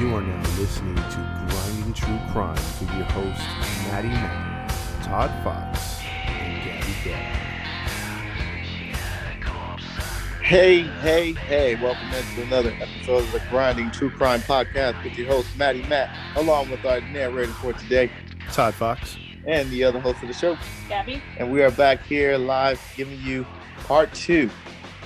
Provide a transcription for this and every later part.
You are now listening to Grinding True Crime with your hosts, Maddie Matt, Todd Fox, and Gabby Dad. Hey, hey, hey, welcome into another episode of the Grinding True Crime Podcast with your host, Maddie Matt, along with our narrator for today, Todd Fox. and the other host of the show. Gabby? And we are back here live giving you part two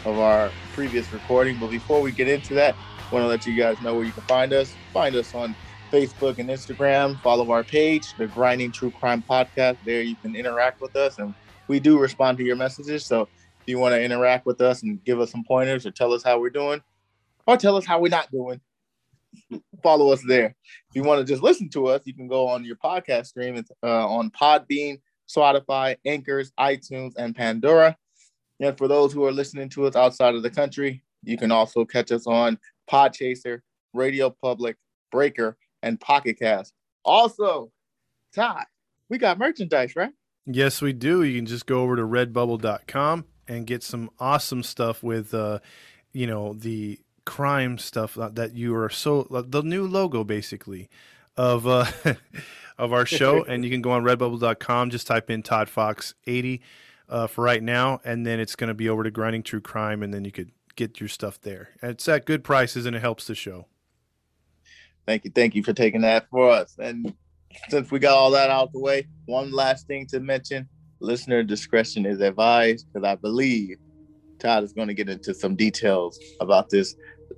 of our previous recording. But before we get into that, I want to let you guys know where you can find us. Find us on Facebook and Instagram. Follow our page, the Grinding True Crime Podcast. There you can interact with us, and we do respond to your messages. So if you want to interact with us and give us some pointers or tell us how we're doing, or tell us how we're not doing, follow us there. If you want to just listen to us, you can go on your podcast stream. It's uh, on Podbean, Spotify, Anchors, iTunes, and Pandora. And for those who are listening to us outside of the country, you can also catch us on Podchaser, Radio Public, Breaker, and Pocket Cast. Also, Todd, we got merchandise, right? Yes, we do. You can just go over to redbubble.com and get some awesome stuff with, uh, you know, the crime stuff that you are so, the new logo basically of, uh, of our show. and you can go on redbubble.com, just type in Todd Fox 80 uh, for right now. And then it's going to be over to Grinding True Crime. And then you could get your stuff there. It's at good prices and it helps the show. Thank you. Thank you for taking that for us. And since we got all that out the way, one last thing to mention listener discretion is advised because I believe Todd is going to get into some details about this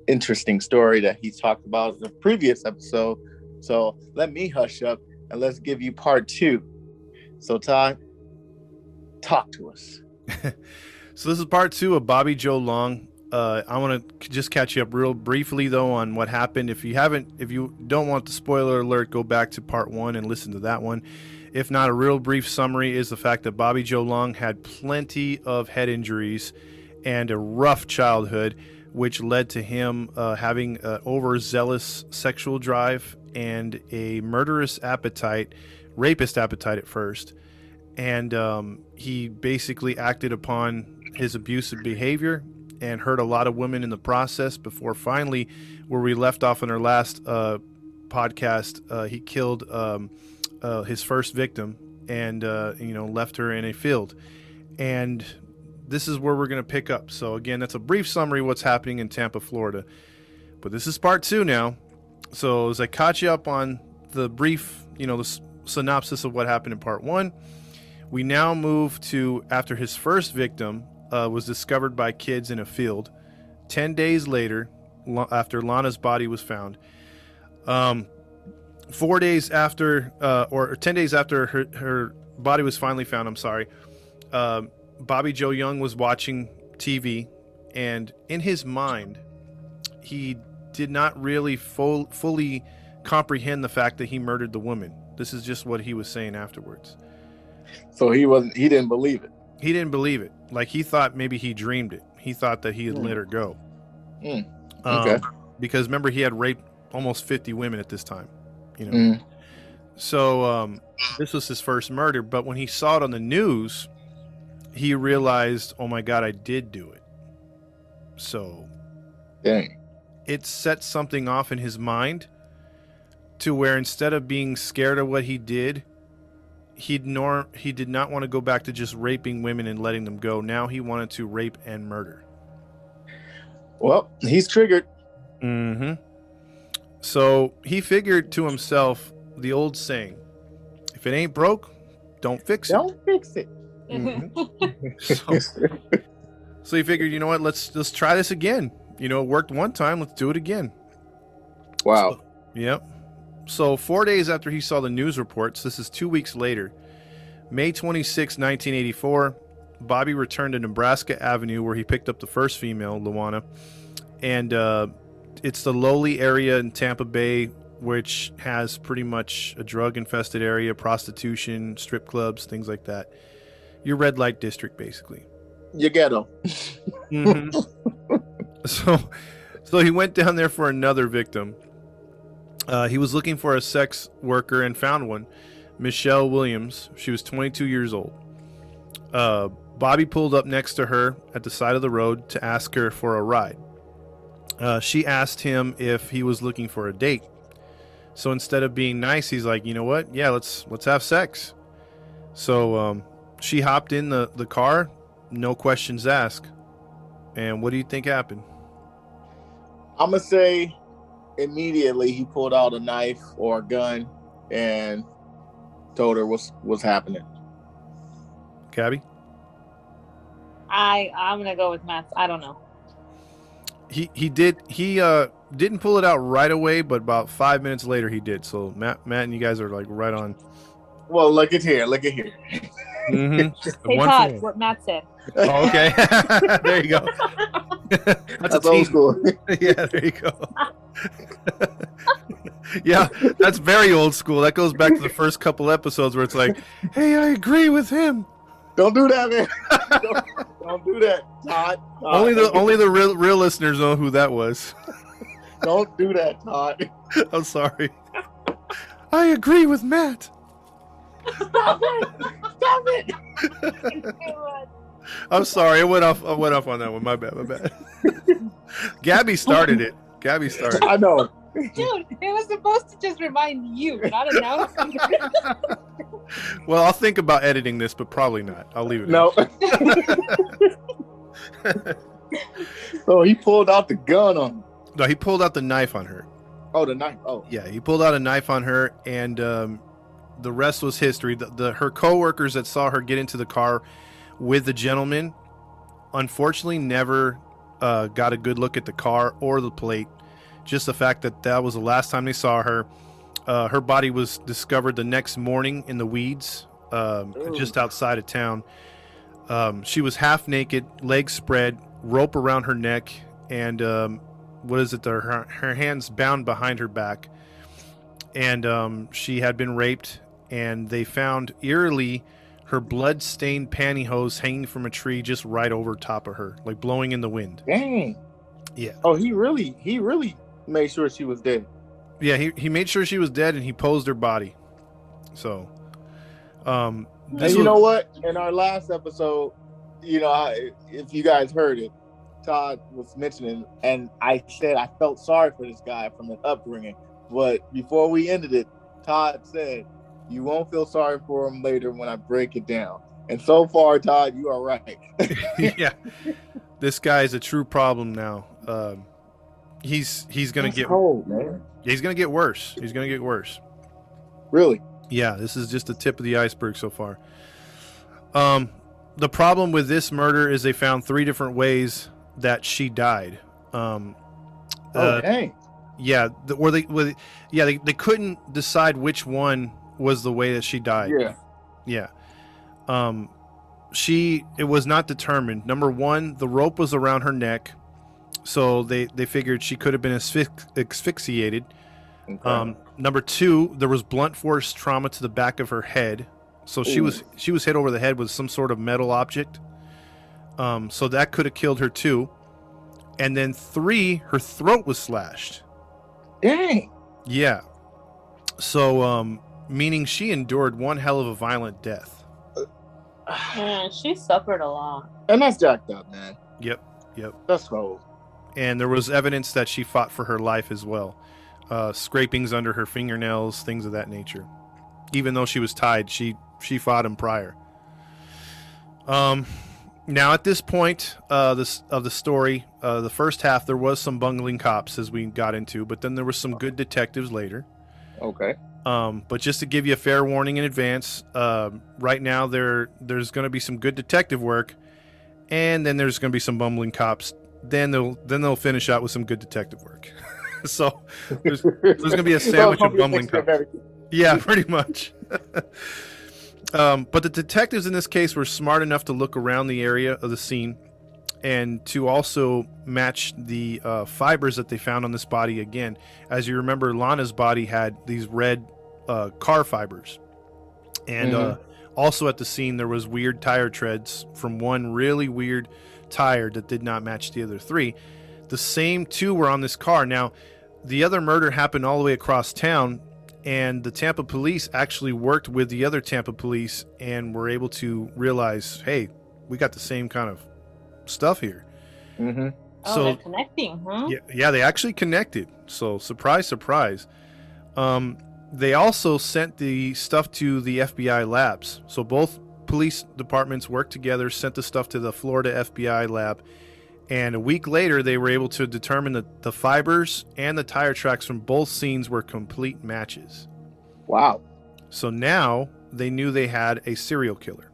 interesting story that he talked about in the previous episode. So let me hush up and let's give you part two. So, Todd, talk to us. so, this is part two of Bobby Joe Long. Uh, I want to just catch you up real briefly though on what happened. If you haven't, if you don't want the spoiler alert, go back to part one and listen to that one. If not, a real brief summary is the fact that Bobby Joe Long had plenty of head injuries and a rough childhood, which led to him uh, having an overzealous sexual drive and a murderous appetite, rapist appetite at first. And um, he basically acted upon his abusive behavior and hurt a lot of women in the process before finally, where we left off in our last uh, podcast, uh, he killed um, uh, his first victim and, uh, you know, left her in a field. And this is where we're going to pick up. So, again, that's a brief summary what's happening in Tampa, Florida. But this is part two now. So, as I caught you up on the brief, you know, the synopsis of what happened in part one, we now move to after his first victim uh, was discovered by kids in a field. Ten days later, after Lana's body was found, um, four days after, uh, or, or ten days after her, her body was finally found, I'm sorry, uh, Bobby Joe Young was watching TV, and in his mind, he did not really full, fully comprehend the fact that he murdered the woman. This is just what he was saying afterwards. So he wasn't, he didn't believe it. He didn't believe it. Like he thought maybe he dreamed it. He thought that he had Hmm. let her go. Um, Okay. Because remember, he had raped almost 50 women at this time. You know. Mm. So um, this was his first murder. But when he saw it on the news, he realized, oh my God, I did do it. So Dang. it set something off in his mind to where instead of being scared of what he did, he'd nor he did not want to go back to just raping women and letting them go. Now he wanted to rape and murder. Well, he's triggered. Mm-hmm. So he figured to himself the old saying, if it ain't broke, don't fix it. Don't fix it. So, so he figured, you know what, let's let's try this again. You know, it worked one time, let's do it again. wow. Yep. So, four days after he saw the news reports, this is two weeks later, May 26, 1984, Bobby returned to Nebraska Avenue where he picked up the first female, Luana, and uh, it's the lowly area in Tampa Bay, which has pretty much a drug infested area, prostitution, strip clubs, things like that. Your red light district, basically. You get them. Mhm. so, so he went down there for another victim. Uh, he was looking for a sex worker and found one, Michelle Williams. She was 22 years old. Uh, Bobby pulled up next to her at the side of the road to ask her for a ride. Uh, she asked him if he was looking for a date. So instead of being nice, he's like, "You know what? Yeah, let's let's have sex." So um, she hopped in the the car, no questions asked. And what do you think happened? I'm gonna say immediately he pulled out a knife or a gun and told her what's what's happening. Gabby? I I'm gonna go with Matt. I don't know. He he did he uh didn't pull it out right away, but about five minutes later he did. So Matt Matt and you guys are like right on. Well, look at here, look at here. Mm-hmm. Hey Todd, what Matt said. Oh, okay. there you go. That's, That's a team. old school. yeah, there you go. yeah, that's very old school. That goes back to the first couple episodes where it's like, "Hey, I agree with him." don't do that, man. don't, don't do that, Todd. Todd, only the only the real real listeners know who that was. Don't do that, Todd. I'm sorry. I agree with Matt. Stop it! Stop it! I'm sorry. I went off. I went off on that one. My bad. My bad. Gabby started it. Gabby started. I know. Dude, it was supposed to just remind you, not announce well, I'll think about editing this, but probably not. I'll leave it. in. No. oh, he pulled out the gun on. him. No, he pulled out the knife on her. Oh, the knife. Oh, Yeah, he pulled out a knife on her, and um, the rest was history. The, the her coworkers that saw her get into the car with the gentleman, unfortunately, never uh, got a good look at the car or the plate. Just the fact that that was the last time they saw her. Uh, her body was discovered the next morning in the weeds, um, just outside of town. Um, she was half naked, legs spread, rope around her neck, and um, what is it? Her, her hands bound behind her back. And um, she had been raped, and they found eerily her blood stained pantyhose hanging from a tree just right over top of her, like blowing in the wind. dang. Yeah. Oh, he really, he really made sure she was dead. Yeah, he, he made sure she was dead and he posed her body. So, um, And you was- know what? In our last episode, you know, I, if you guys heard it, Todd was mentioning, and I said I felt sorry for this guy from an upbringing. But before we ended it, Todd said, "You won't feel sorry for him later when I break it down." And so far, Todd, you are right. yeah, this guy is a true problem now. Um, he's he's gonna That's get cold, man. he's gonna get worse. He's gonna get worse. Really? Yeah, this is just the tip of the iceberg so far. Um, the problem with this murder is they found three different ways that she died. Um, Oh, uh, dang. yeah, the, where they, where they, yeah, they, they couldn't decide which one was the way that she died. Yeah. Yeah. Um, she it was not determined. Number one, the rope was around her neck, so they they figured she could have been asphyx- asphyxiated. Okay. Um, number two, there was blunt force trauma to the back of her head, so she was she was hit over the head with some sort of metal object. Um, so that could have killed her too. And then three, her throat was slashed. dang. Yeah. So, um, meaning she endured one hell of a violent death. Man, she suffered a lot. And that's jacked up, man. Yep. Yep. That's cold. And there was evidence that she fought for her life as well. Uh, scrapings under her fingernails, things of that nature. Even though she was tied, she she fought him prior. Um, now at this point, uh, this of the story, uh, the first half there was some bungling cops as we got into, but then there was some good detectives later. Okay. Um, but just to give you a fair warning in advance, um, right now there there's going to be some good detective work, and then there's going to be some bumbling cops. Then they'll then they'll finish out with some good detective work. so there's, there's going to be a sandwich of bumbling cops. Yeah, pretty much. um, but the detectives in this case were smart enough to look around the area of the scene and to also match the uh, fibers that they found on this body again. As you remember, Lana's body had these red uh, car fibers, and uh, also at the scene there was weird tire treads from one really weird tire that did not match the other three. The same two were on this car. Now, the other murder happened all the way across town, and the Tampa police actually worked with the other Tampa police and were able to realize, hey, we got the same kind of stuff here. Mm-hmm. Oh, so they're connecting, huh? yeah, yeah, they actually connected. So surprise, surprise. Um, they also sent the stuff to the FBI labs. So both police departments worked together, sent the stuff to the Florida FBI lab, and a week later they were able to determine that the fibers and the tire tracks from both scenes were complete matches. Wow. So now they knew they had a serial killer.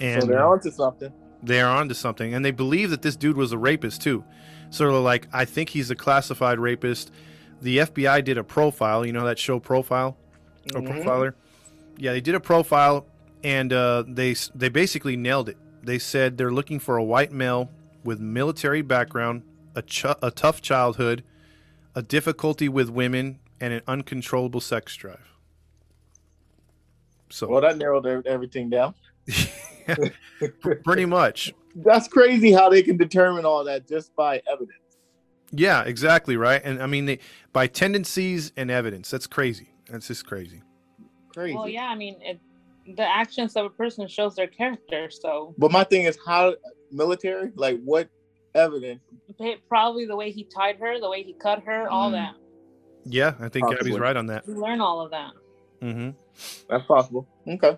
And so they're onto something. They're onto something and they believe that this dude was a rapist too. So they're like i think he's a classified rapist. The fbi did a profile you know that show profile? Or Mhm. profiler? Yeah they did a profile and uh, they they basically nailed it. They said they're looking for a white male with military background a, ch- a tough childhood a difficulty with women and an uncontrollable sex drive. So Well, that narrowed everything down. pretty much That's crazy how they can determine all that just by evidence. Yeah, exactly right. And I mean, they, by tendencies and evidence, that's crazy. That's just crazy. Crazy. Well, yeah, I mean, it, the actions of a person shows their character. So But my thing is, how military? Like, what evidence? probably the way he tied her, the way he cut her, all Mm. that. Yeah, I think Gabby's right on that. You learn all of that. Mm-hmm. That's possible. Okay.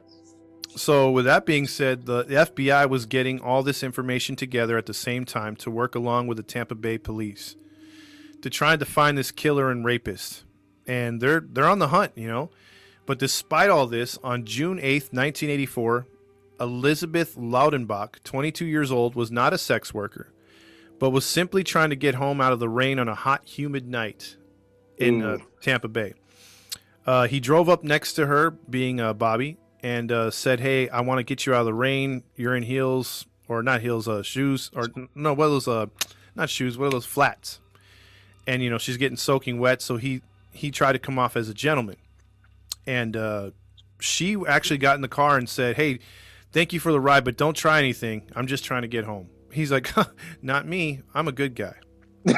So, with that being said, the, the FBI was getting all this information together at the same time to work along with the Tampa Bay police to try to find this killer and rapist. And they're they're on the hunt, you know. But despite all this, on June 8th, 1984, Elizabeth Loudenback, 22 years old, was not a sex worker, but was simply trying to get home out of the rain on a hot, humid night in uh, Tampa Bay. Uh, he drove up next to her, being uh, Bobby, and uh, said, "Hey, I want to get you out of the rain. You're in heels, or not heels, uh, shoes, or no, what are those? Uh, not shoes. What are those flats?" And you know, she's getting soaking wet, so he he tried to come off as a gentleman, and uh, she actually got in the car and said, "Hey, thank you for the ride, but don't try anything. I'm just trying to get home." He's like, "Not me. I'm a good guy."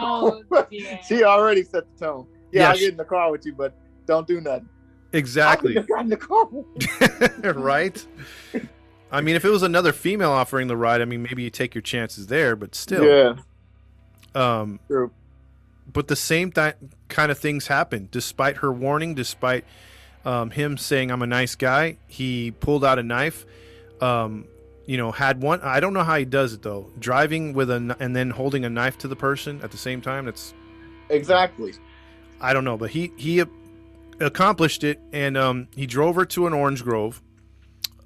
Oh, dear. she already set the tone. Yeah, Yeah, I'll she- get in the car with you, but don't do nothing. Exactly. I the car. right? I mean, if it was another female offering the ride, I mean, maybe you take your chances there, but still. Yeah. Um, True. but the same th- kind of things happened. Despite her warning, despite um, him saying, I'm a nice guy, he pulled out a knife. Um, you know, had one. I don't know how he does it, though. Driving with a, and then holding a knife to the person at the same time. That's, Exactly. I don't know, but he, he accomplished it and um, he drove her to an orange grove.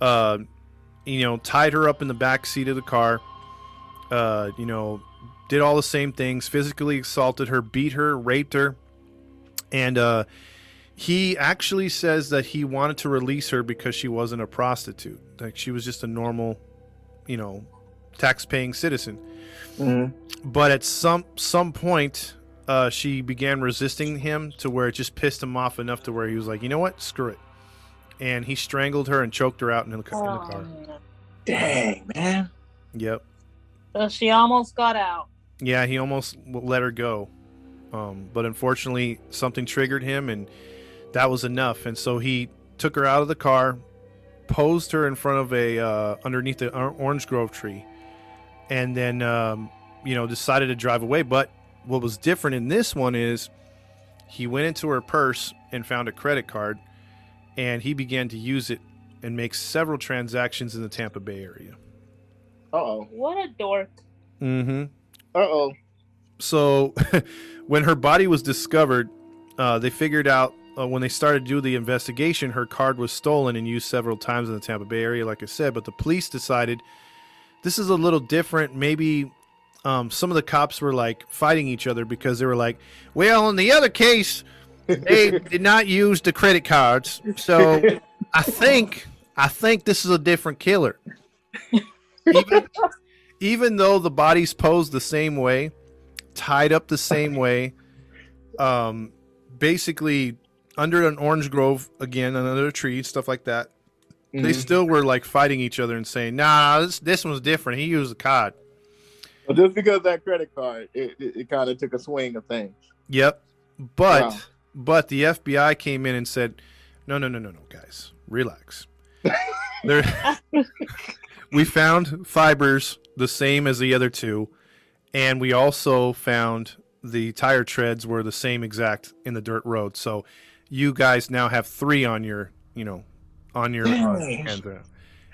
Uh, you know, tied her up in the back seat of the car. Uh, you know, did all the same things, physically assaulted her, beat her, raped her. And uh, he actually says that he wanted to release her because she wasn't a prostitute. Like she was just a normal, you know, tax paying citizen. Mm-hmm. But at some some point, uh, she began resisting him to where it just pissed him off enough to where he was like, you know what, screw it. And he strangled her and choked her out in the, in the car. Dang, man. Yep. so she almost got out. Yeah, he almost let her go. Um, but unfortunately, something triggered him, and that was enough. And so he took her out of the car, posed her in front of a uh, underneath the orange grove tree, and then um, you know decided to drive away. But what was different in this one is he went into her purse and found a credit card, and he began to use it and make several transactions in the Tampa Bay area. Uh oh. What a dork. Mm-hmm. Uh oh. so when her body was discovered uh, they figured out uh, when they started to do the investigation her card was stolen and used several times in the tampa bay area like i said but the police decided this is a little different maybe um, some of the cops were like fighting each other because they were like well in the other case they did not use the credit cards so i think i think this is a different killer even, even though the bodies posed the same way, tied up the same way, um, basically under an orange grove again, another tree, stuff like that. They Mhm. still were like fighting each other and saying, "Nah, this this one's different. He used a cod." But just because that credit card, it, it, it kind of took a swing of things. Yep. But Wow. but the FBI came in and said, "No, no, no, no, no, guys, relax. there, we found fibers the same as the other two, and we also found the tire treads were the same exact in the dirt road. So you guys now have three on your, you know, on your uh, Dang. hands.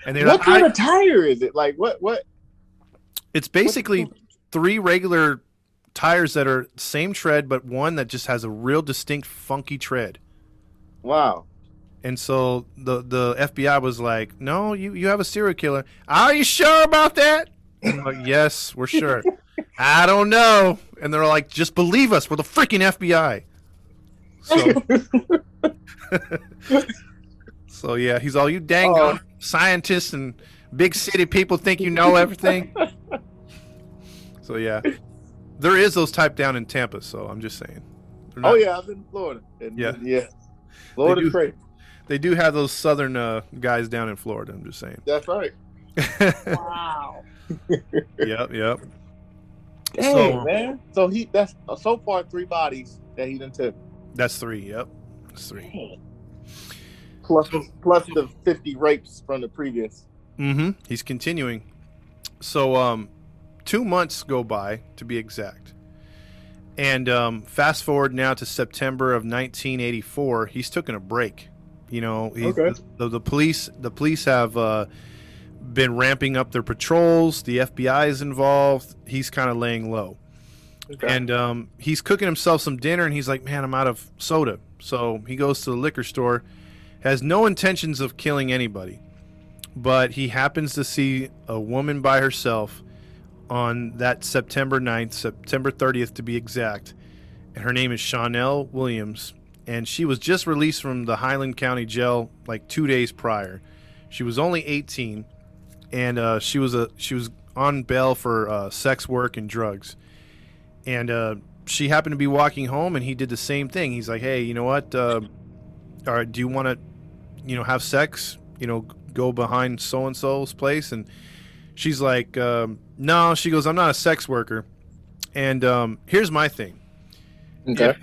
And they're What like, kind "I- of tire is it? Like what? What? It's basically three regular tires that are same tread, but one that just has a real distinct funky tread. Wow. And so the the FBI was like, "No, you you have a serial killer. Are you sure about that?" Like, "Yes, we're sure." I don't know. And they're like, "Just believe us. We're the freaking FBI." So, so yeah, he's all you dang Oh. scientists and big city people think you know everything. so yeah, there is those type down in Tampa. So I'm just saying. They're Oh yeah, I've been in Florida. And, Yeah. yeah. Florida do. crazy. they do have those southern uh, guys down in Florida. I'm just saying. That's right. Wow. yep, yep. Dang, So- man. So he that's so far three bodies that he done took. That's three. Yep, that's three. Plus plus the fifty rapes from the previous. Mm-hmm. He's continuing. So, um, two months go by to be exact, and um, fast forward now to September of 1984. He's taking a break. You know, he's, Okay. the, the police the police have uh, been ramping up their patrols. The FBI is involved. He's kind of laying low. And um, he's cooking himself some dinner, and he's like, "Man, I'm out of soda." So he goes to the liquor store, has no intentions of killing anybody, but he happens to see a woman by herself on that September 9th, September 30th to be exact, and her name is Chanel Williams, and she was just released from the Highland County Jail like two days prior. She was only 18, and uh, she was a she was on bail for uh, sex work and drugs. And uh, she happened to be walking home and he did the same thing. He's like hey you know what uh, all right do you want to you know have sex? You know go behind so and so's place and she's like um, no she goes i'm not a sex worker and um, here's my thing Okay.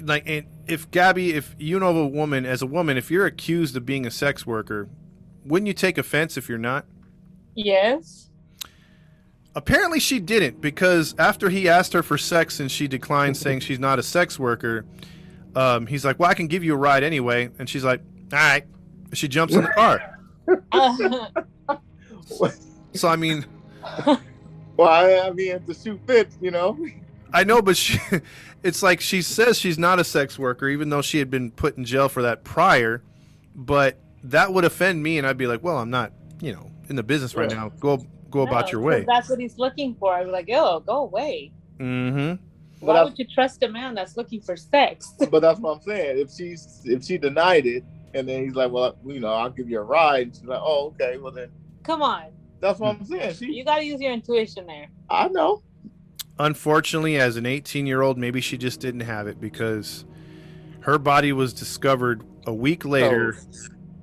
like and if gabby if you know of a woman as a woman if you're accused of being a sex worker wouldn't you take offense if you're not Yes. Apparently, she didn't because after he asked her for sex and she declined, saying she's not a sex worker, um, he's like, "Well, I can give you a ride anyway," and she's like, "All right." She jumps in the car. So I mean, Well, I, I mean, if the shoe fits, you know. I know, but she, it's like she says she's not a sex worker, even though she had been put in jail for that prior. But that would offend me, and I'd be like, "Well, I'm not, you know, in the business right Right. now. Go, go about your way." That's what he's looking for. I'd be like, yo, go away. Mm-hmm. But Why I- would you trust a man that's looking for sex? But that's what I'm saying. If she's if she denied it, and then he's like, well, you know, I'll give you a ride. And she's like, oh, okay. Well, then Come on. that's what I'm saying. She, You got to use your intuition there. I know. Unfortunately, as an 18 year old, maybe she just didn't have it because her body was discovered a week later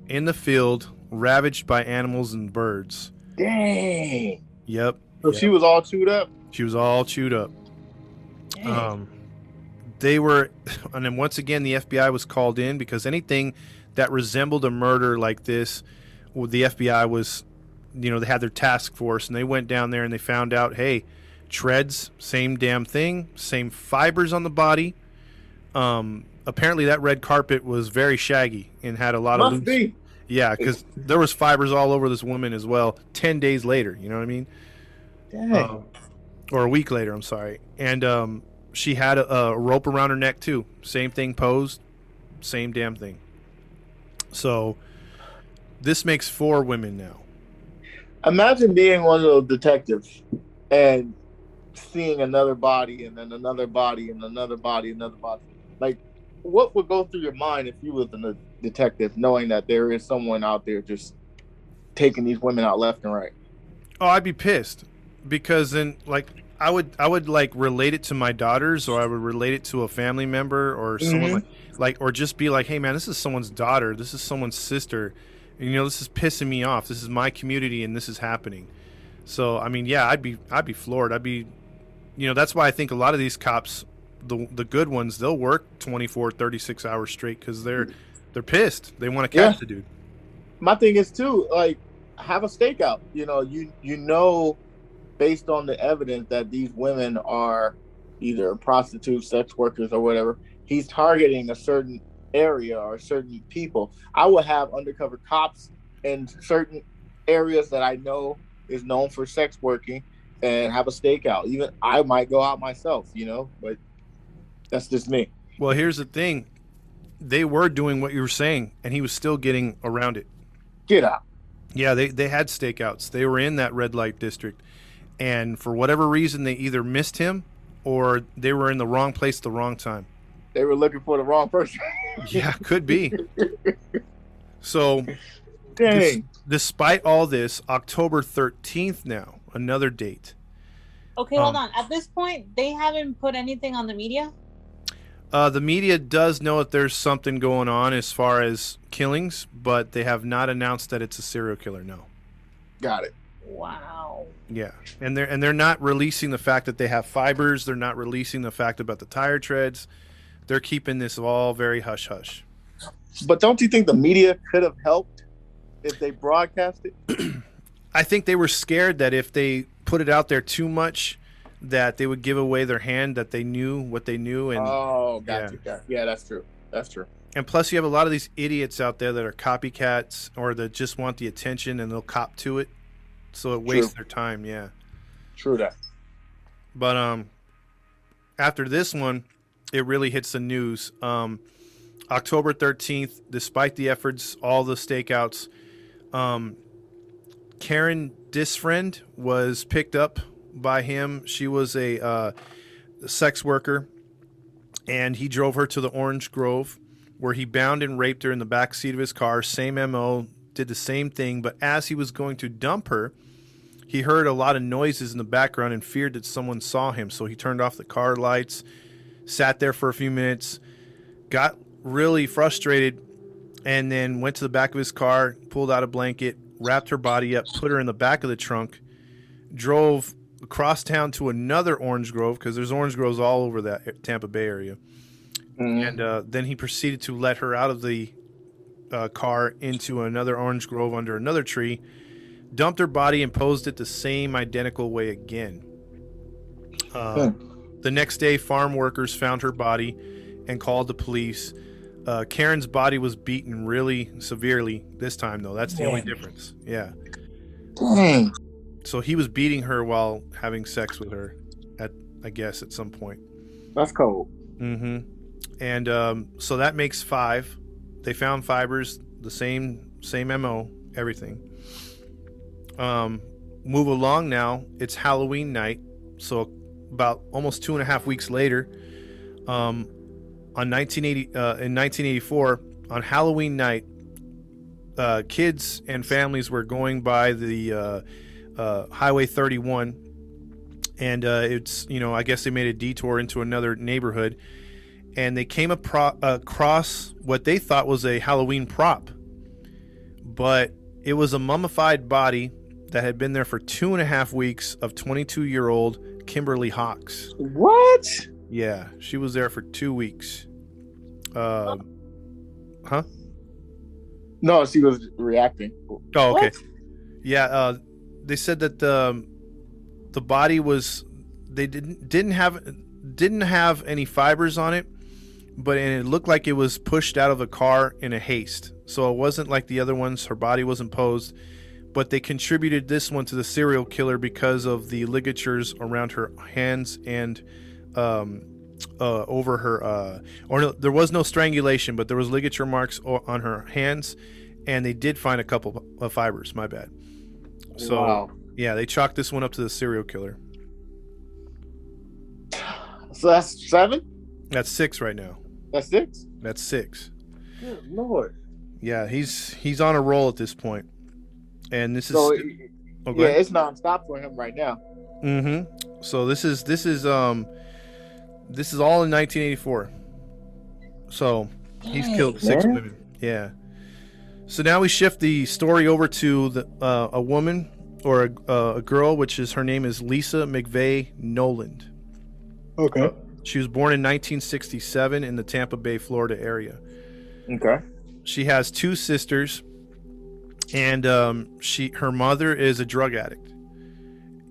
in the field, ravaged by animals and birds. Dang. Yep. So she was all chewed up. She was all chewed up. Dang. Um, they were, and then once again, the FBI was called in because anything that resembled a murder like this, well, the FBI was, you know, they had their task force and they went down there and they found out, hey, treads, same damn thing, same fibers on the body. Um, apparently, that red carpet was very shaggy and had a lot of Must loose. be. Yeah, because there was fibers all over this woman as well. Ten days later, you know what I mean? Dang. Um, or a week later, I'm sorry. And um, she had a, a rope around her neck too. Same thing posed, same damn thing. So this makes four women now. Imagine being one of those detectives and seeing another body and then another body and another body, another body. Like, what would go through your mind if you was a detective, knowing that there is someone out there just taking these women out left and right? Oh, I'd be pissed because then like I would I would like relate it to my daughters or I would relate it to a family member or someone Mhm. like, like or just be like, hey man, this is someone's daughter, this is someone's sister, and, you know this is pissing me off. This is my community and this is happening. So I mean, yeah, I'd be I'd be floored. I'd be, you know, that's why I think a lot of these cops, the the good ones, they'll work 24, 36 hours straight because they're they're pissed. They want to catch Yeah. the dude. my thing is too like have a stakeout you know you you know based on the evidence that these women are either prostitutes sex workers or whatever he's targeting a certain area or certain people i will have undercover cops in certain areas that i know is known for sex working and have a stakeout even i might go out myself you know but that's just me Well, here's the thing. They were doing what you were saying, and he was still getting around it. get out Yeah, they, they had stakeouts. They were in that red light district. And for whatever reason, they either missed him or they were in the wrong place at the wrong time. They were looking for the wrong person Yeah, could be. So, dis- dang despite all this, October 13th now, another date. Okay, hold Um, on. At this point, they haven't put anything on the media. Uh, the media does know that there's something going on as far as killings, but they have not announced that it's a serial killer. No. got it Wow. Yeah, and they're and they're not releasing the fact that they have fibers. They're not releasing the fact about the tire treads. They're keeping this all very hush hush. But don't you think the media could have helped if they broadcast it? I think they were scared that if they put it out there too much, that they would give away their hand. That they knew what they knew, and oh, got yeah. Yeah, that's true. That's true. and plus you have a lot of these idiots out there that are copycats or that just want the attention and they'll cop to it, so it wastes True. their time. Yeah. True that. But um, after this one, it really hits the news. Um, October thirteenth, despite the efforts, all the stakeouts, um, Karen Dinsfriend was picked up by him. She was a uh, sex worker, and he drove her to the Orange Grove, where he bound and raped her in the back seat of his car. Same mo, did the same thing. But as he was going to dump her, he heard a lot of noises in the background and feared that someone saw him. So he turned off the car lights, sat there for a few minutes, got really frustrated, and then went to the back of his car, pulled out a blanket, wrapped her body up, put her in the back of the trunk, drove across town to another orange grove because there's orange groves all over that Tampa Bay area. And uh, then he proceeded to let her out of the uh, car into another orange grove under another tree, dumped her body, and posed it the same identical way again. Uh, The next day, farm workers found her body and called the police. Uh, Karen's body was beaten really severely this time, though. That's the only difference. Yeah. Dang. So he was beating her while having sex with her, at I guess at some point. That's cold. Mm-hmm. And um, so that makes five. They found fibers, the same same mo, everything. Um, move along now. It's Halloween night, so about almost two and a half weeks later, um, on 1980 uh, in 1984 on Halloween night, uh, kids and families were going by the uh, uh, Highway 31, and uh, it's you know I guess they made a detour into another neighborhood. And they came apro- across what they thought was a Halloween prop, but it was a mummified body that had been there for two and a half weeks of 22 year old Kimberly Hawks. What? Yeah, she was there for two weeks. Um, huh? No, she was reacting. Oh, okay. What? Yeah, uh, they said that the the body was they didn't didn't have didn't have any fibers on it, but and it looked like it was pushed out of the car in a haste. So it wasn't like the other ones. Her body wasn't posed, but they contributed this one to the serial killer because of the ligatures around her hands and um, uh, over her. Uh, or no, there was no strangulation, but there was ligature marks o- on her hands, and they did find a couple of fibers. My bad. So wow. yeah, they chalked this one up to the serial killer. So that's seven. That's six right now. That's six. That's six. Good lord. Yeah, he's he's on a roll at this point, and this is So Okay. Yeah, it's nonstop for him right now. Mm-hmm. So this is this is um this is all in 1984. So he's killed six man. women. Yeah. So now we shift the story over to the uh, a woman or a, uh, a girl, which is her name is Lisa McVey Noland. Okay. She was born in 1967 in the Tampa Bay, Florida area. Okay. She has two sisters, and um, she her mother is a drug addict,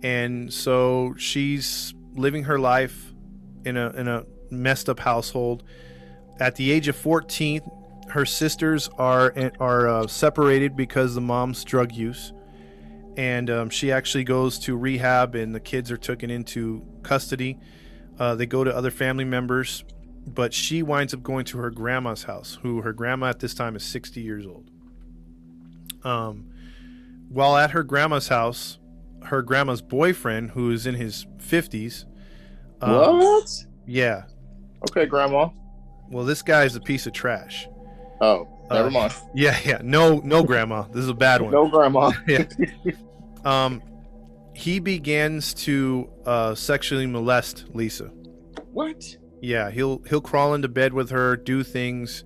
and so she's living her life in a in a messed up household. At the age of 14, her sisters are are uh, separated because the mom's drug use, and um, she actually goes to rehab, and the kids are taken into custody. Uh, they go to other family members but she winds up going to her grandma's house, who her grandma at this time is 60 years old. Um, while at her grandma's house, her grandma's boyfriend, who is in his 50s, um, what? yeah, Okay, Grandma. well, this guy is a piece of trash. Oh, never Uh, mind. Yeah, yeah, no, no, grandma, this is a bad one. No, Grandma. yeah. Um, he begins to uh, sexually molest Lisa. What? Yeah, he'll he'll crawl into bed with her, do things.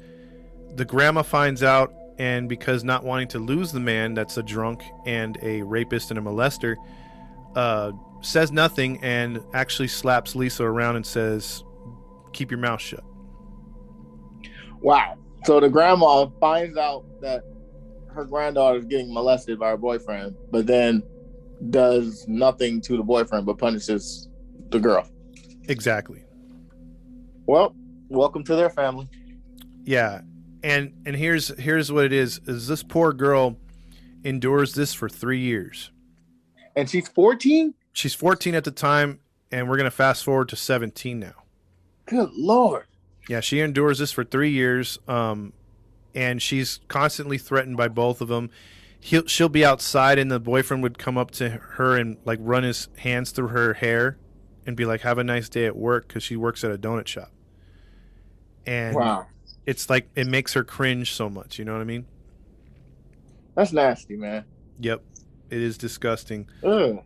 The grandma finds out, and because not wanting to lose the man that's a drunk and a rapist and a molester, uh, says nothing and actually slaps Lisa around and says, "Keep your mouth shut." Wow. So the grandma finds out that her granddaughter is getting molested by her boyfriend, but then does nothing to the boyfriend but punishes the girl. Exactly. Well, welcome to their family. Yeah, and and here's here's what it is: is this poor girl endures this for three years. And she's 14? She's 14 at the time, and we're gonna fast forward to 17 now. Good lord. Yeah, she endures this for three years, um, and she's constantly threatened by both of them. He'll, she'll be outside, and the boyfriend would come up to her and like run his hands through her hair, and be like, "Have a nice day at work," because she works at a donut shop. And Wow. It's like it makes her cringe so much. You know what I mean? That's nasty, man. Yep, it is disgusting. Ugh.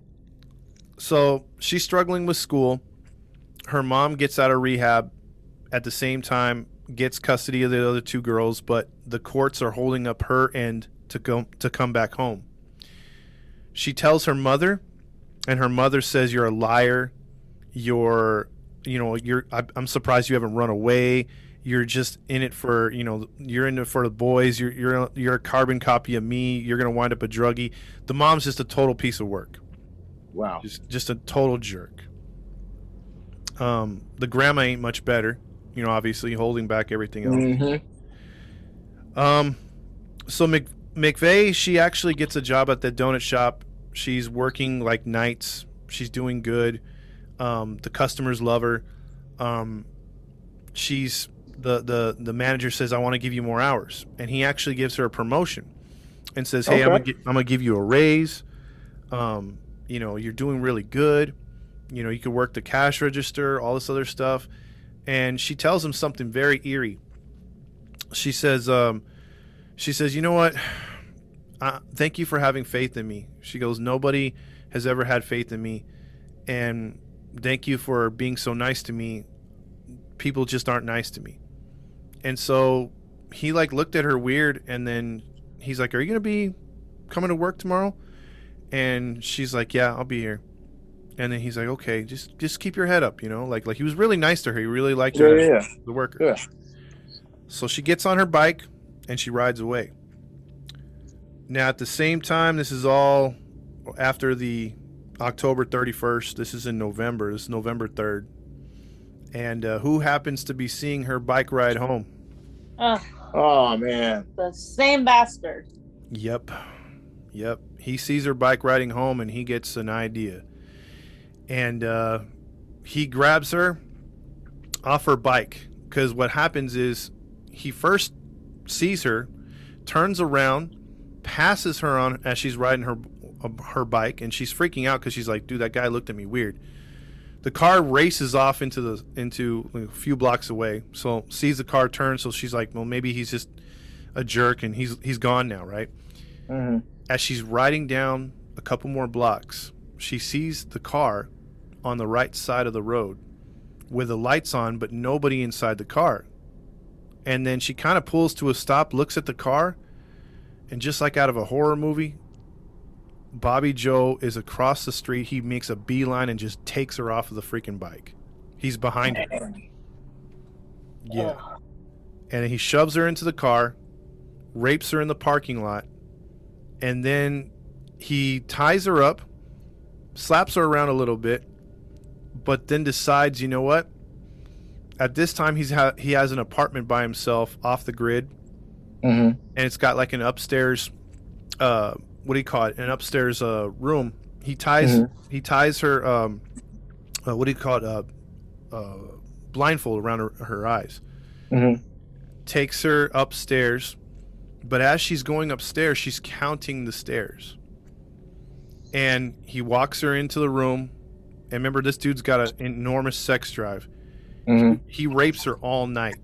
So she's struggling with school. Her mom gets out of rehab at the same time, gets custody of the other two girls, but the courts are holding up her end to go to come back home. She tells her mother, and her mother says, "You're a liar. You're, you know, you're. I, I'm surprised you haven't run away. You're just in it for, you know, you're in it for the boys. You're, you're, you're a carbon copy of me. You're gonna wind up a druggie. The mom's just a total piece of work." Wow. just just a total jerk. Um, the grandma ain't much better, you know. Obviously, holding back everything else. Mm-hmm. Um, so Mc, McVey, she actually gets a job at the donut shop. She's working like nights. She's doing good. Um, the customers love her. Um, she's the the the manager says, "I want to give you more hours," and he actually gives her a promotion, and says, "Hey, I'm gonna gi- I'm gonna give you a raise. Um, you know, you're doing really good. You know, you could work the cash register, all this other stuff." And she tells him something very eerie. She says, um, she says, you know what? Uh, thank you for having faith in me. She goes, nobody has ever had faith in me, and thank you for being so nice to me. People just aren't nice to me, and so he like looked at her weird, and then he's like, "Are you gonna be coming to work tomorrow?" And she's like, "Yeah, I'll be here." And then he's like, "Okay, just just keep your head up, you know." Like like he was really nice to her. He really liked her, yeah, yeah. the worker. Yeah. So she gets on her bike and she rides away. Now, at the same time, this is all after the October 31st. This is in November. This is November 3rd. And uh, who happens to be seeing her bike ride home? Ugh, Oh man. the same bastard. Yep. Yep. He sees her bike riding home and he gets an idea. And uh, he grabs her off her bike because what happens is he first sees her, turns around, passes her on as she's riding her uh, her bike, and she's freaking out because she's like, "Dude, that guy looked at me weird." The car races off into the into like, a few blocks away. So sees the car turn, so she's like, "Well, maybe he's just a jerk and he's he's gone now, right?" hmm as she's riding down a couple more blocks, she sees the car on the right side of the road with the lights on, but nobody inside the car. And then she kind of pulls to a stop, looks at the car, and just like out of a horror movie, Bobby Joe is across the street. He makes a beeline and just takes her off of the freaking bike. He's behind her. Yeah. And he shoves her into the car, rapes her in the parking lot, and then he ties her up, slaps her around a little bit, but then decides, you know what? At this time, he's ha- he has an apartment by himself off the grid, Mm-hmm. and it's got like an upstairs, uh, what do you call it? An upstairs uh, room. He ties Mhm. he ties her, um, uh, what do you call it? Uh, uh, blindfold around her, her eyes. Mm-hmm. Takes her upstairs, but as she's going upstairs, she's counting the stairs. And he walks her into the room. And remember, this dude's got an enormous sex drive. Mm-hmm. He rapes her all night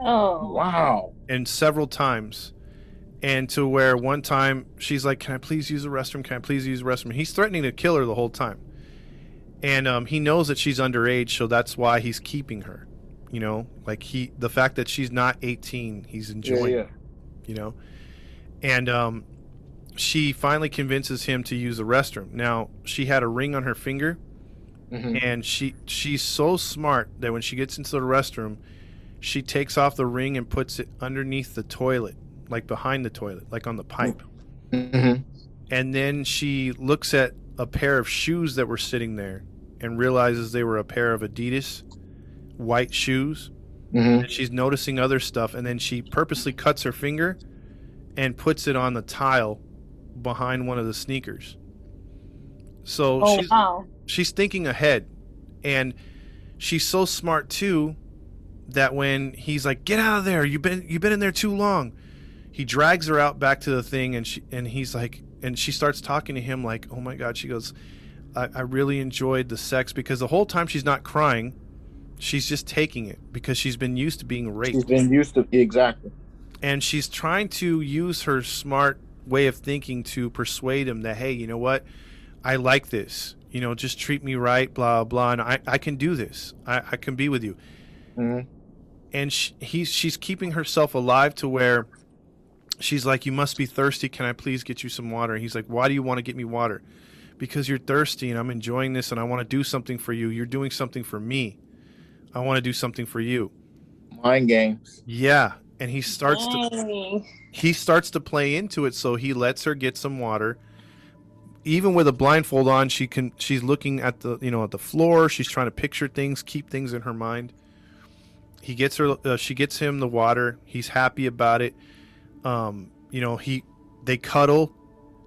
Oh. Wow. and several times. And to where one time she's like, Can I please use the restroom? Can I please use the restroom? He's threatening to kill her the whole time. And um, he knows that she's underage, so that's why he's keeping her. You know, like he, the fact that she's not 18, he's Yeah, enjoying yeah. you know and um she finally convinces him to use the restroom now she had a ring on her finger Mm-hmm. and she she's so smart that when she gets into the restroom she takes off the ring and puts it underneath the toilet like behind the toilet like on the pipe Mm-hmm. and then she looks at a pair of shoes that were sitting there and realizes they were a pair of adidas white shoes Mm-hmm. and she's noticing other stuff and then she purposely cuts her finger and puts it on the tile behind one of the sneakers so Oh she's wow. she's thinking ahead and she's so smart too that when he's like get out of there you've been you've been in there too long he drags her out back to the thing and she and he's like and she starts talking to him like oh my god she goes I, I really enjoyed the sex because the whole time she's not crying she's just taking it because she's been used to being raped. She's been used to exactly. and she's trying to use her smart way of thinking to persuade him that hey you know what? I like this. You know just treat me right blah blah and i, I can do this. I, I can be with you. Mm-hmm. and sh he's she's keeping herself alive to where she's like you must be thirsty. Can i please get you some water? And he's like why do you want to get me water? Because you're thirsty and i'm enjoying this and i want to do something for you. You're doing something for me. I want to do something for you. Mind games. yeah. And he starts to he starts to play into it so he lets her get some water. Even with a blindfold on she can she's looking at the you know at the floor. She's trying to picture things keep things in her mind. He gets her uh, she gets him the water. He's happy about it um you know he they cuddle.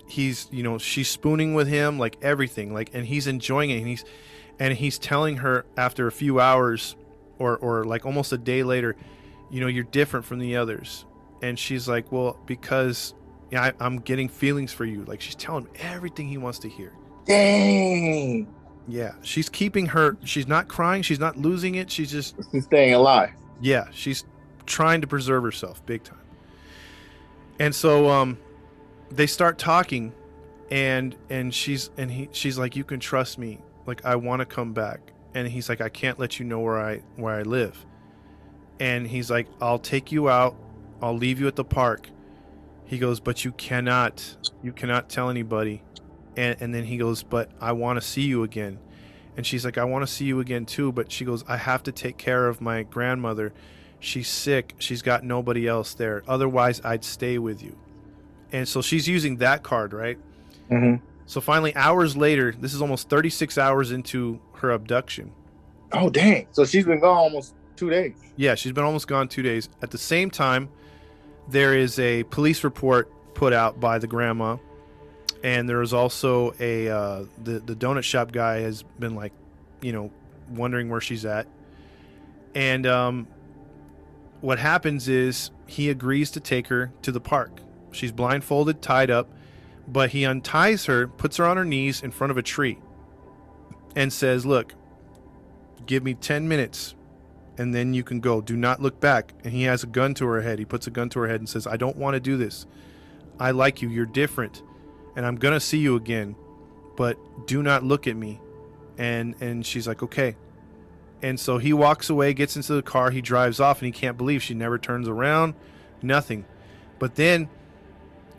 He's you know she's spooning with him like everything like and he's enjoying it. And he's and he's telling her after a few hours or or like almost a day later you know you're different from the others. And she's like well because yeah, I, i'm getting feelings for you. Like she's telling him everything he wants to hear. Dang. yeah she's keeping her she's not crying she's not losing it she's just She's staying alive. yeah she's trying to preserve herself big time and so um they start talking and and she's and he she's like you can trust me. Like i want to come back. And he's like i can't let you know where i where i live. And he's like i'll take you out. I'll leave you at the park. He goes but you cannot you cannot tell anybody. And and then he goes but i want to see you again. And she's like i want to see you again too. But she goes i have to take care of my grandmother she's sick she's got nobody else there. Otherwise i'd stay with you. And so she's using that card right? Mm-hmm. so finally hours later this is almost 36 hours into her abduction. Oh dang. So she's been gone almost two days. yeah she's been almost gone two days. At the same time there is a police report put out by the grandma. And there is also a uh, the, the donut shop guy has been like you know wondering where she's at. And um, what happens is he agrees to take her to the park she's blindfolded tied up but he unties her puts her on her knees in front of a tree and says look give me 10 minutes and then you can go. Do not look back. And he has a gun to her head. He puts a gun to her head and says, I don't want to do this. I like you. You're different. and I'm gonna see you again, but do not look at me." And and she's like, "Okay." And so he walks away, gets into the car, he drives off, and he can't believe she never turns around, nothing. But then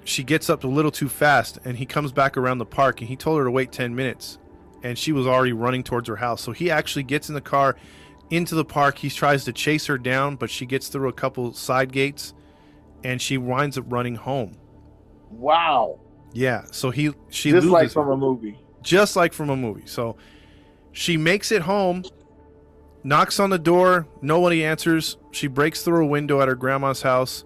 she gets up a little too fast, and he comes back around the park, and he told her to wait 10 minutes, and she was already running towards her house. So he actually gets in the car into the park. He tries to chase her down, but she gets through a couple side gates, and she winds up running home. Wow. Yeah. So he she Just like from a movie. just like from a movie. So she makes it home, knocks on the door, nobody answers. She breaks through a window at her grandma's house,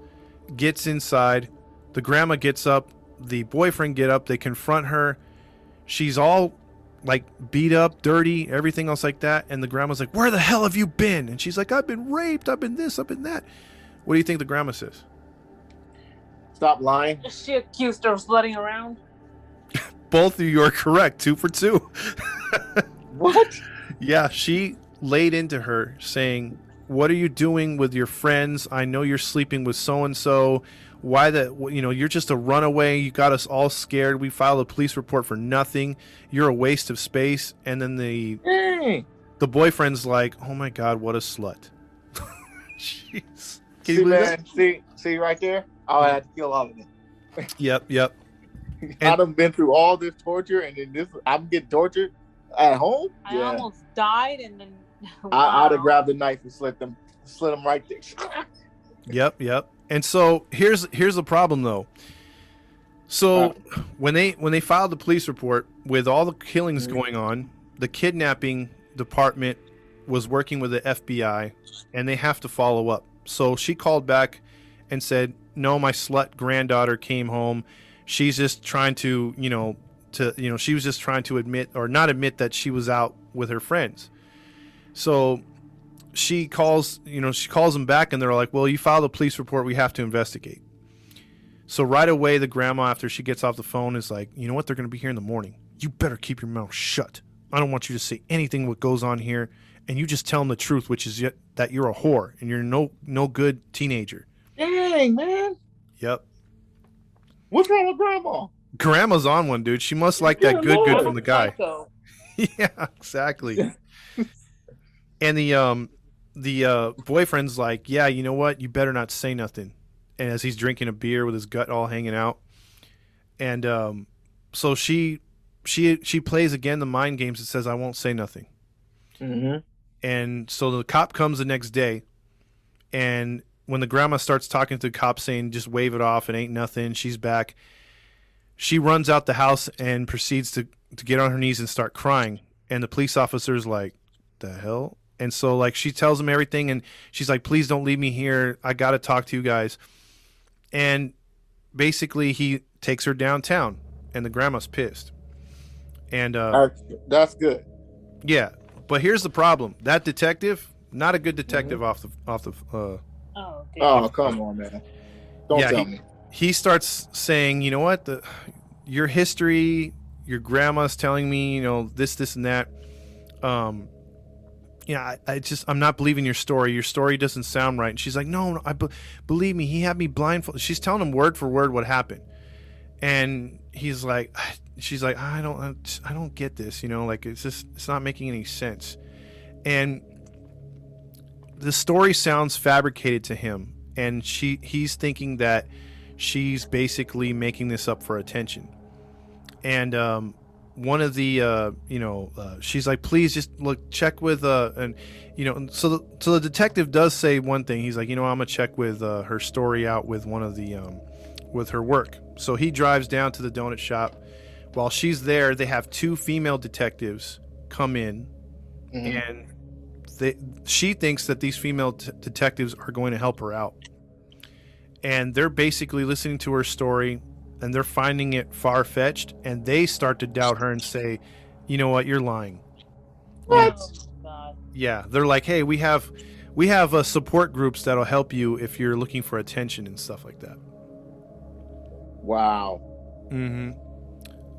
gets inside. The grandma gets up, the boyfriend get up, they confront her. She's all like beat up, dirty, everything else like that, and the grandma's like, "Where the hell have you been?" And she's like, "I've been raped, I've been this, I've been that." What do you think the grandma says? Stop lying. She accused her of slutting around. Both of you are correct, two for two. What? Yeah, she laid into her saying, "What are you doing with your friends? I know you're sleeping with so and so. Why the you know, you're just a runaway. You got us all scared. We filed a police report for nothing. You're a waste of space." And then the Dang. the boyfriend's like, "Oh my god, what a slut." Jeez. Can you See, believe man. See, see right there. I had to kill all of them. that? Yep, yep. I'd have been through all this torture, and then this I'm getting tortured at home. I yeah, almost died, and then I, I'd have grabbed the knife and slit them, slit them right there. Yep, yep. And so here's here's the problem though. So when they when they filed the police report with all the killings Mhm. going on, the kidnapping department was working with the FBI and they have to follow up. So she called back and said, "No, my slut granddaughter came home. She's just trying to, you know, to you know, she was just trying to admit or not admit that she was out with her friends." So she calls, you know, she calls them back and they're like, "Well, you filed a police report. We have to investigate." So right away, the grandma, after she gets off the phone, is like, "You know what? They're going to be here in the morning. You better keep your mouth shut. I don't want you to say anything what goes on here, and you just tell them the truth, which is that you're a whore and you're no no good teenager." Dang, man. Yep. What's wrong with grandma? Grandma's on one, dude. She must like that good, good from the guy. Yeah, exactly. and the um the uh boyfriend's like, "Yeah, you know what? You better not say nothing." And as he's drinking a beer with his gut all hanging out. And um so she she she plays again the mind games and says, "I won't say nothing." Mm-hmm. And so the cop comes the next day and when the grandma starts talking to the cop saying just wave it off, it ain't nothing, she's back. She runs out the house and proceeds to to get on her knees and start crying. And the police officer's like, "The hell?" And so like she tells him everything and she's like, "Please don't leave me here. I got to talk to you guys." And basically he takes her downtown and the grandma's pissed. And uh That's, that's good. yeah, but here's the problem. That detective, not a good detective off the off the uh Oh, dear. Oh, come on, man. Don't Yeah, tell he- me. he starts saying, you know what, the your history, your grandma's telling me, you know, this, this, and that. Um, yeah, I, I just I'm not believing your story. Your story doesn't sound right. And she's like, no, no, I be- believe me. He had me blindfolded. She's telling him word for word what happened, and he's like, she's like, I don't, I don't get this. You know, like it's just it's not making any sense, and the story sounds fabricated to him, and she he's thinking that she's basically making this up for attention. And um, one of the uh, you know uh, she's like, please just look check with uh and you know and so the, so the detective does say one thing. He's like, you know, I'm gonna check with uh, her story out with one of the um, with her work. So he drives down to the donut shop. While she's there, they have two female detectives come in Mhm. and they, she thinks that these female t- detectives are going to help her out and they're basically listening to her story and they're finding it far-fetched and they start to doubt her and say you know what you're lying What? Oh, yeah they're like hey we have we have uh, support groups that'll help you if you're looking for attention and stuff like that Wow. Mm-hmm.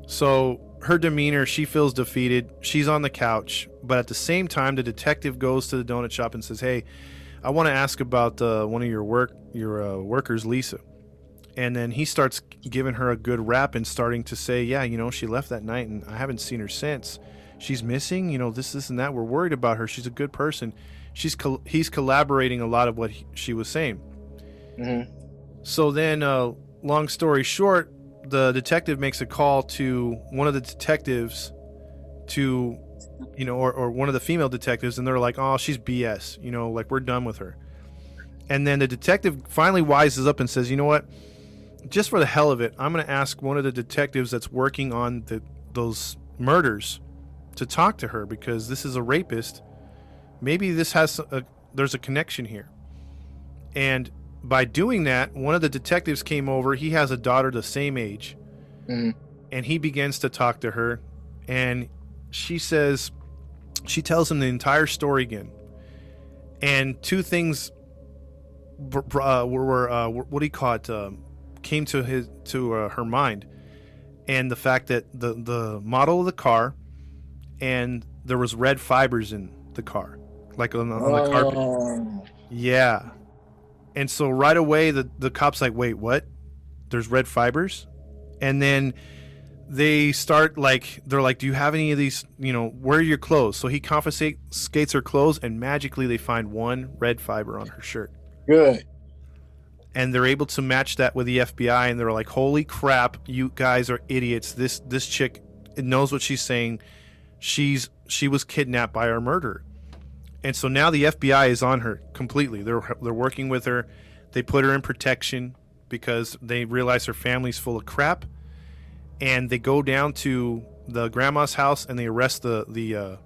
So her demeanor, she feels defeated. She's on the couch, but at the same time, the detective goes to the donut shop and says, "Hey, I want to ask about uh, one of your work your uh, workers, Lisa." And then he starts giving her a good rap and starting to say, yeah, you know, she left that night and I haven't seen her since. She's missing, you know, this, this, and that. We're worried about her. She's a good person. She's col- he's collaborating a lot of what he, she was saying. Mm-hmm. So then, uh, long story short, the detective makes a call to one of the detectives to, you know, or, or one of the female detectives, and they're like, oh, she's BS, you know, like we're done with her. And then the detective finally wises up and says, you know what? Just for the hell of it, I'm going to ask one of the detectives that's working on the, those murders to talk to her because this is a rapist. Maybe this has a, there's a connection here. And by doing that, one of the detectives came over. He has a daughter the same age. Mhm. And he begins to talk to her. And she says, she tells him the entire story again. And two things uh, were, were uh, what do you call it? Um, came to his to uh, her mind, and the fact that the the model of the car, and there was red fibers in the car, like on, the- on the carpet. Oh. Yeah. And so right away the the cops like, "Wait, what? There's red fibers?" And then they start like they're like, "Do you have any of these, you know, where are your clothes?" So he confiscates her clothes and magically they find one red fiber on her shirt. Good. And they're able to match that with the FBI and they're like, "Holy crap, you guys are idiots. This this chick knows what she's saying. She's she was kidnapped by our murderer." And so now the FBI is on her completely. They're they're working with her. They put her in protection because they realize her family's full of crap. And they go down to the grandma's house and they arrest the the uh,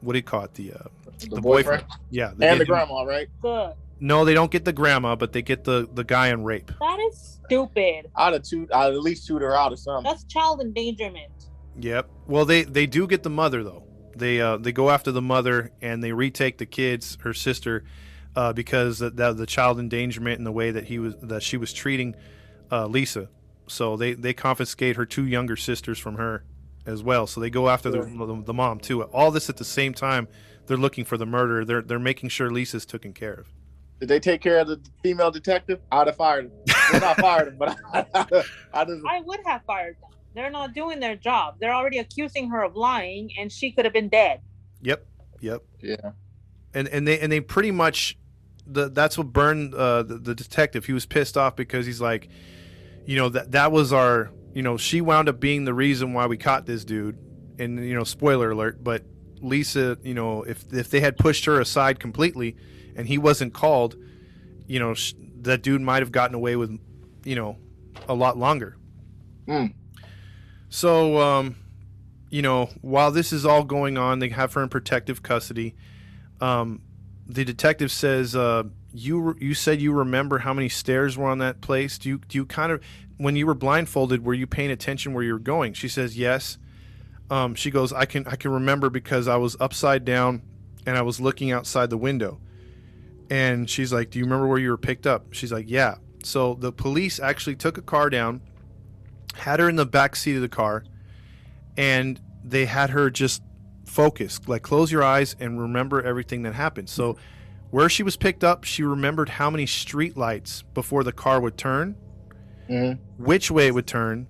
what do you call it the uh, The, the boyfriend, Yeah, they and the grandma, right? Good. No, they don't get the grandma, but they get the the guy on rape. That is stupid. I'd have two. I'd at least shoot her out or something. That's child endangerment. Yep. Well, they they do get the mother though. They uh they go after the mother and they retake the kids, her sister, uh, because the, the the child endangerment and the way that he was that she was treating uh, Lisa. So they they confiscate her two younger sisters from her as well. So they go after the, the the mom too. All this at the same time. They're looking for the murderer. They're they're making sure Lisa's taken care of. Did they take care of the female detective? I'd have fired him. Well, not fired him, but I, I just. I would have fired them. They're not doing their job. They're already accusing her of lying, and she could have been dead. Yep. Yep. Yeah. and and they and they pretty much the that's what burned uh, the, the detective. He was pissed off because he's like, you know that that was our you know she wound up being the reason why we caught this dude, and you know spoiler alert, but Lisa, you know if if they had pushed her aside completely, and he wasn't called, you know sh- that dude might have gotten away with, you know, a lot longer. Mm. So um, you know while this is all going on, they have her in protective custody um, the detective says, uh, "You you said you remember how many stairs were on that place. Do you do you kind of when you were blindfolded, were you paying attention where you were going?" She says, "Yes." Um, she goes, "I can I can remember because I was upside down and I was looking outside the window." And she's like, "Do you remember where you were picked up?" She's like, "Yeah." So the police actually took a car down, had her in the back seat of the car, and they had her just focus like close your eyes and remember everything that happened so where she was picked up she remembered how many street lights before the car would turn Mhm. which way it would turn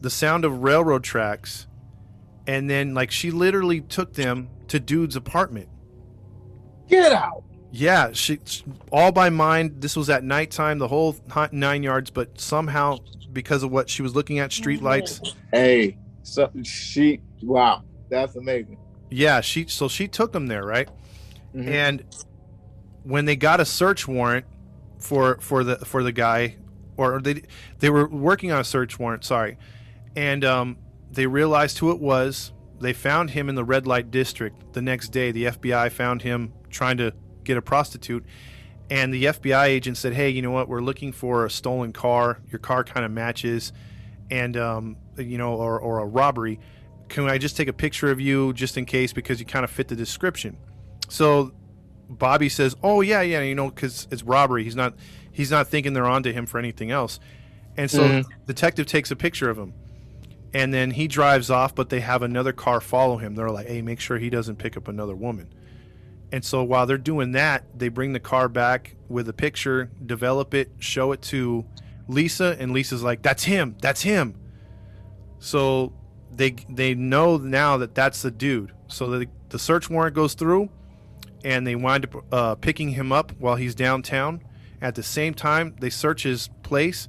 the sound of railroad tracks and then like she literally took them to dude's apartment Get out. Yeah she all by mind this was at nighttime the whole nine yards but somehow because of what she was looking at street lights Hey, so she. Wow, that's amazing. yeah she so she took them there right Mhm. and when they got a search warrant for for the for the guy or they they were working on a search warrant sorry and um, they realized who it was they found him in the red light district the next day the fbi found him trying to get a prostitute and the fbi agent said hey you know what we're looking for a stolen car your car kind of matches and um, you know or, or a robbery can i just take a picture of you just in case because you kind of fit the description so Bobby says, "Oh yeah, yeah, you know, because it's robbery. He's not, he's not thinking they're onto him for anything else." And so Mhm. detective takes a picture of him, and then he drives off. But they have another car follow him. They're like, "Hey, make sure he doesn't pick up another woman." And so while they're doing that, they bring the car back with a picture, develop it, show it to Lisa, and Lisa's like, "That's him. That's him." So they they know now that that's the dude. So the the search warrant goes through, and they wind up uh, picking him up while he's downtown. At the same time, they search his place,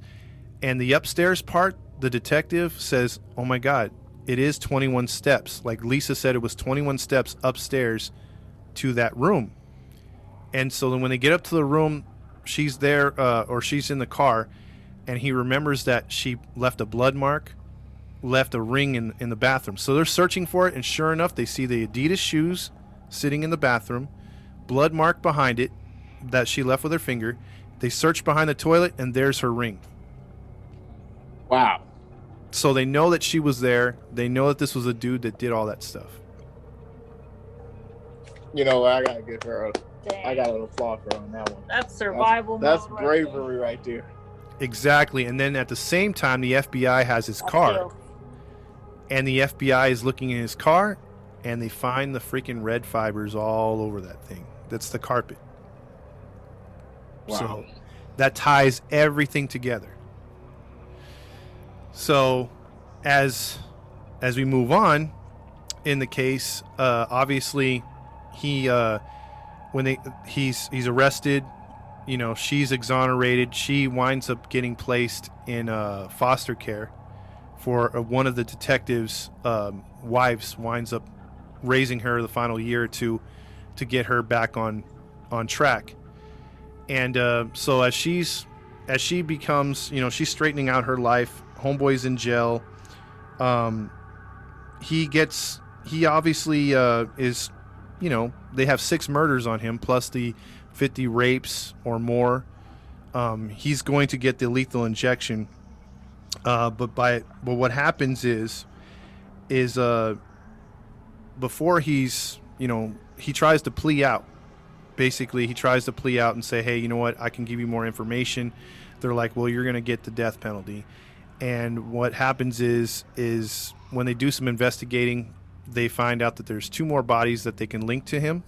and the upstairs part, the detective says, "Oh my God, it is 21 steps." Like Lisa said, it was 21 steps upstairs to that room. And so then when they get up to the room, she's there, uh, or she's in the car, and he remembers that she left a blood mark, left a ring in in the bathroom. So they're searching for it, and sure enough, they see the Adidas shoes sitting in the bathroom, blood mark behind it that she left with her finger. They search behind the toilet, and there's her ring. Wow. So they know that she was there. They know that this was a dude that did all that stuff. You know, I gotta give her a, Dang. I got a little flaw for her on that one. That's survival. That's mode right there. bravery right there. Exactly. And then at the same time, the FBI has his I car, feel- and the FBI is looking in his car, and they find the freaking red fibers all over that thing. That's the carpet. Wow. So that ties everything together. So as as we move on in the case, uh, obviously he uh, when they he's he's arrested, you know, she's exonerated. She winds up getting placed in uh, foster care for uh, one of the detectives' um, wives winds up raising her the final year two to get her back on on track. And uh, so as she's as she becomes you know she's straightening out her life. Homeboy's in jail. Um he gets he obviously uh is you know they have six murders on him plus the 50 rapes or more. Um he's going to get the lethal injection. Uh but by but what happens is is uh before he's you know he tries to plea out. Basically he tries to plea out and say hey you know what? I can give you more information. They're like well you're going to get the death penalty. And what happens is is when they do some investigating they find out that there's two more bodies that they can link to him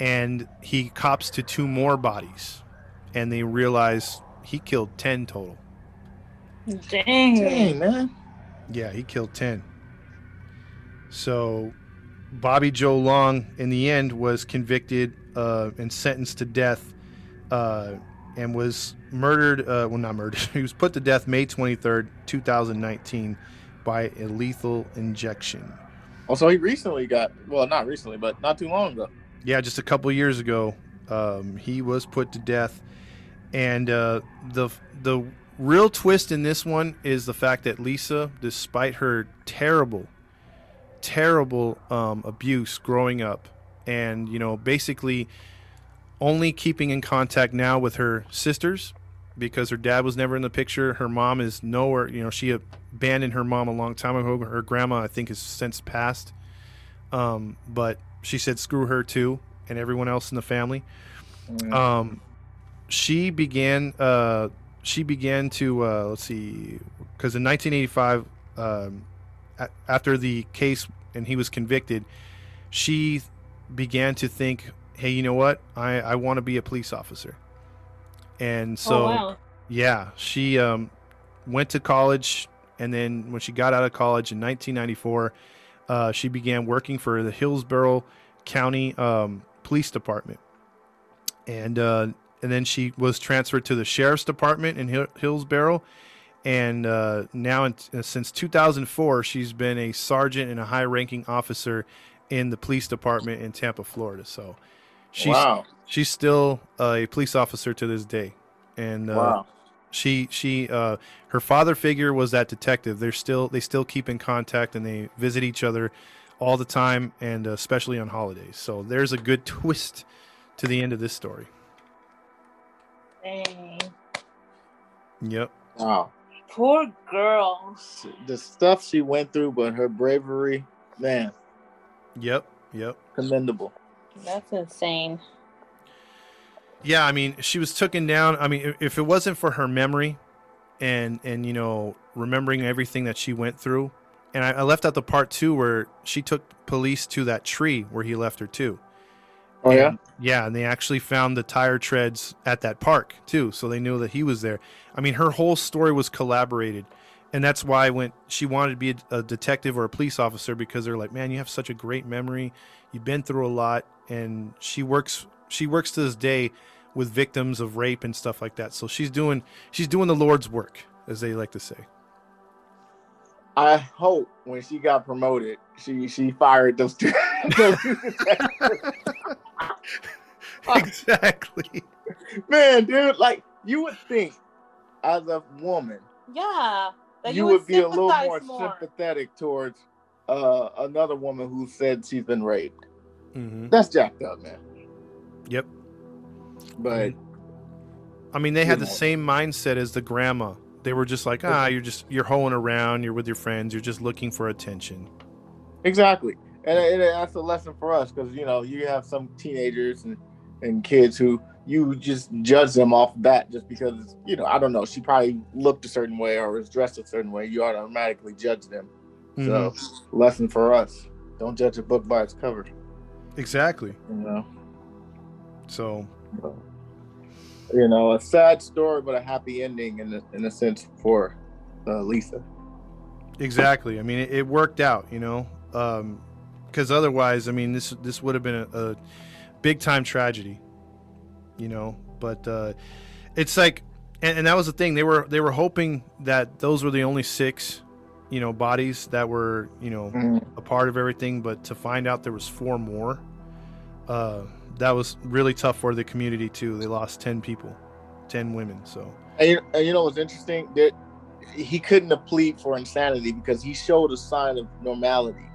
and he cops to two more bodies and they realize he killed 10 total Dang. Dang, man. yeah he killed 10 so bobby joe long in the end was convicted uh, and sentenced to death uh, and was murdered uh, well not murdered he was put to death may 23rd 2019 by a lethal injection Also, he recently got well, not recently, but not too long ago. yeah just a couple years ago um, he was put to death and uh, the the real twist in this one is the fact that lisa despite her terrible terrible um, abuse growing up and you know basically only keeping in contact now with her sisters because her dad was never in the picture her mom is nowhere you know she abandoned her mom a long time ago. Her grandma i think has since passed. Um, but she said screw her too and everyone else in the family. Um, she began uh, she began to uh, let's see because in 1985 um, a- after the case and he was convicted she began to think hey you know what? I, I want to be a police officer. And so oh wow. yeah, she um, went to college, and then when she got out of college in 1994, uh, she began working for the Hillsborough County um, Police Department, and uh, and then she was transferred to the Sheriff's Department in Hill- Hillsborough, and uh, now in, since 2004, she's been a sergeant and a high-ranking officer in the police department in Tampa, Florida. So she's wow. she's still a police officer to this day and uh, wow. She she uh, her father figure was that detective they're still they still keep in contact and they visit each other all the time and uh, especially on holidays so there's a good twist to the end of this story Dang. yep Wow. Poor girl. The stuff she went through, but her bravery, man, yep yep commendable. That's insane. Yeah i mean she was taken down i mean if, it wasn't for her memory and and you know remembering everything that she went through and I, I left out the part two where she took police to that tree where he left her too Oh yeah. And- yeah, and they actually found the tire treads at that park too, so they knew that he was there. I mean, her whole story was collaborated, and that's why when she wanted to be a, a detective or a police officer because they're like, man, you have such a great memory, you've been through a lot, and she works she works to this day with victims of rape and stuff like that. So she's doing she's doing the Lord's work, as they like to say. I hope when she got promoted, she she fired those two. those two exactly. Man, dude, like you would think, as a woman, Yeah. That you, would, be a little sympathize more, sympathetic towards uh, another woman who said she's been raped. hmm That's jacked up, man. Yep. But I mean, they had the know. same mindset as the grandma. They were just like, ah, you're just you're hoeing around, you're with your friends, you're just looking for attention. exactly, and, and that's a lesson for us because you know you have some teenagers and and kids who you just judge them off bat just because you know I don't know she probably looked a certain way or was dressed a certain way. You automatically judge them. So Mm-hmm. lesson for us: don't judge a book by its cover. Exactly. You know. So you know, a sad story, but a happy ending in a, in a sense for uh, Lisa. exactly. I mean, it, it worked out, you know, because otherwise, I mean, this this would have been a, a big time tragedy, you know. But uh, it's like, and, and that was the thing. They were they were hoping that those were the only six, you know, bodies that were you know a part of everything, but to find out there was four more, uh, that was really tough for the community too. They lost ten people, ten women. So And you, and you know what's interesting? That he couldn't have plead for insanity because he showed a sign of normality.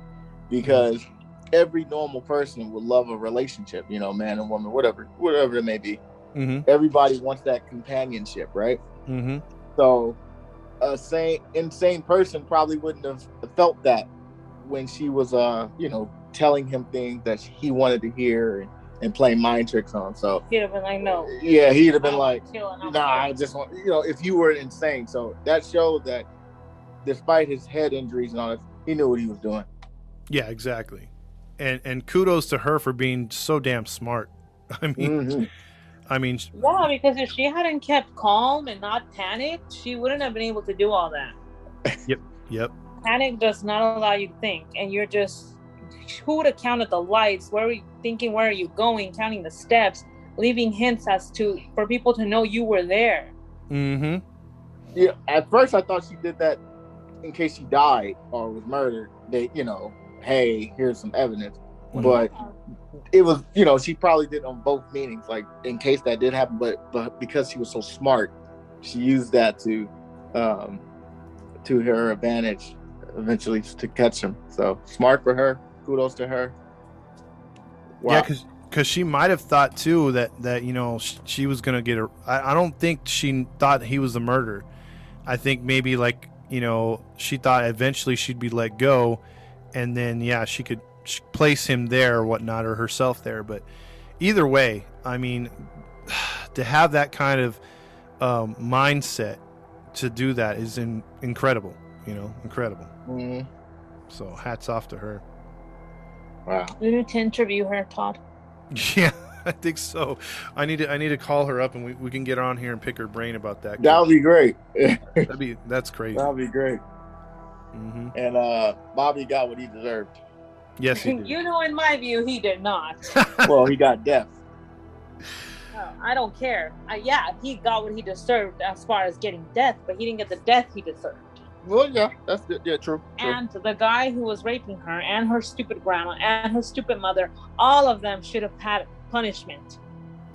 Because every normal person would love a relationship, you know, man and woman, whatever, whatever it may be. mm-hmm. Everybody wants that companionship, right? Mm-hmm. So a sane insane person probably wouldn't have felt that when she was uh, you know, telling him things that he wanted to hear and, and playing mind tricks on. him. So He'd have been like, no. yeah, he'd have been like, Chill and I'm nah, I just want you know, if you were insane. So that showed that despite his head injuries and all that, he knew what he was doing. Yeah, exactly. And and kudos to her for being so damn smart. I mean, Mhm. I mean, Yeah, because if she hadn't kept calm and not panicked, she wouldn't have been able to do all that. yep. Yep. Panic does not allow you to think, and you're just who would have counted the lights? Where are you thinking? Where are you going? Counting the steps, leaving hints as to for people to know you were there. Mm-hmm. Yeah, at first I thought she did that in case she died or was murdered. That you know, hey, here's some evidence. But it was, you know, she probably did on both meanings, like in case that did happen. But but because she was so smart, she used that to um to her advantage eventually to catch him. So smart for her. Kudos to her. Wow. Yeah, because because she might have thought too that that you know she was gonna get a. I, I don't think she thought he was the murderer. I think maybe like you know she thought eventually she'd be let go, and then yeah she could place him there or whatnot or herself there. But either way, I mean, to have that kind of um, mindset to do that is in, incredible. You know, incredible. Mhm. So hats off to her. Wow. We need to interview her, Todd. Yeah, I think so. I need to I need to call her up and we, we can get her on here and pick her brain about that. That would be great. That'd be that's crazy. that would be great. hmm And uh Bobby got what he deserved. Yes, he did. you know, in my view, he did not. Well, he got death. No, I don't care. Uh, yeah, he got what he deserved as far as getting death, but he didn't get the death he deserved. Well, yeah, that's good. Yeah, true. true. And the guy who was raping her, and her stupid grandma, and her stupid mother, all of them should have had punishment.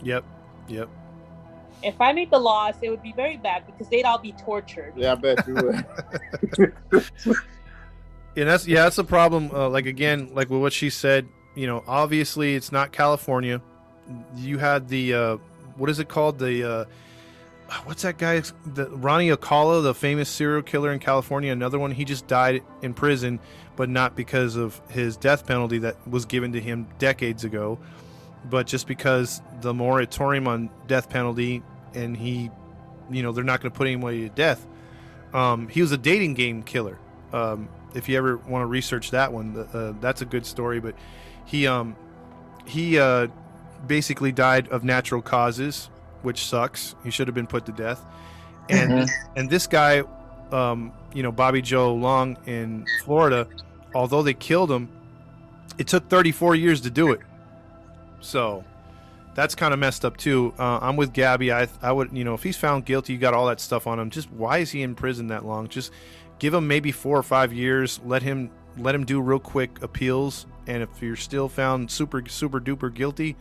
Yep. Yep. If I made the laws, it would be very bad because they'd all be tortured. Yeah, I bet you would. And that's yeah, that's the problem. Uh, like again, like with what she said, you know, obviously it's not California. You had the uh, what is it called? The uh, what's that guy? The Rodney Alcala, the famous serial killer in California. Another one. He just died in prison, but not because of his death penalty that was given to him decades ago, but just because the moratorium on death penalty, and he, you know, they're not going to put anybody to death. Um, he was a dating game killer. Um, if you ever want to research that one, uh, that's a good story. But he um, he uh, basically died of natural causes, which sucks. He should have been put to death. And Mhm. and this guy, um, you know, Bobby Joe Long in Florida, although they killed him, it took 34 years to do it. So that's kind of messed up too. Uh, I'm with Gabby. I I would you know if he's found guilty, you got all that stuff on him. Just why is he in prison that long? Just give him maybe four or five years. Let him let him do real quick appeals. And if you're still found super super duper guilty,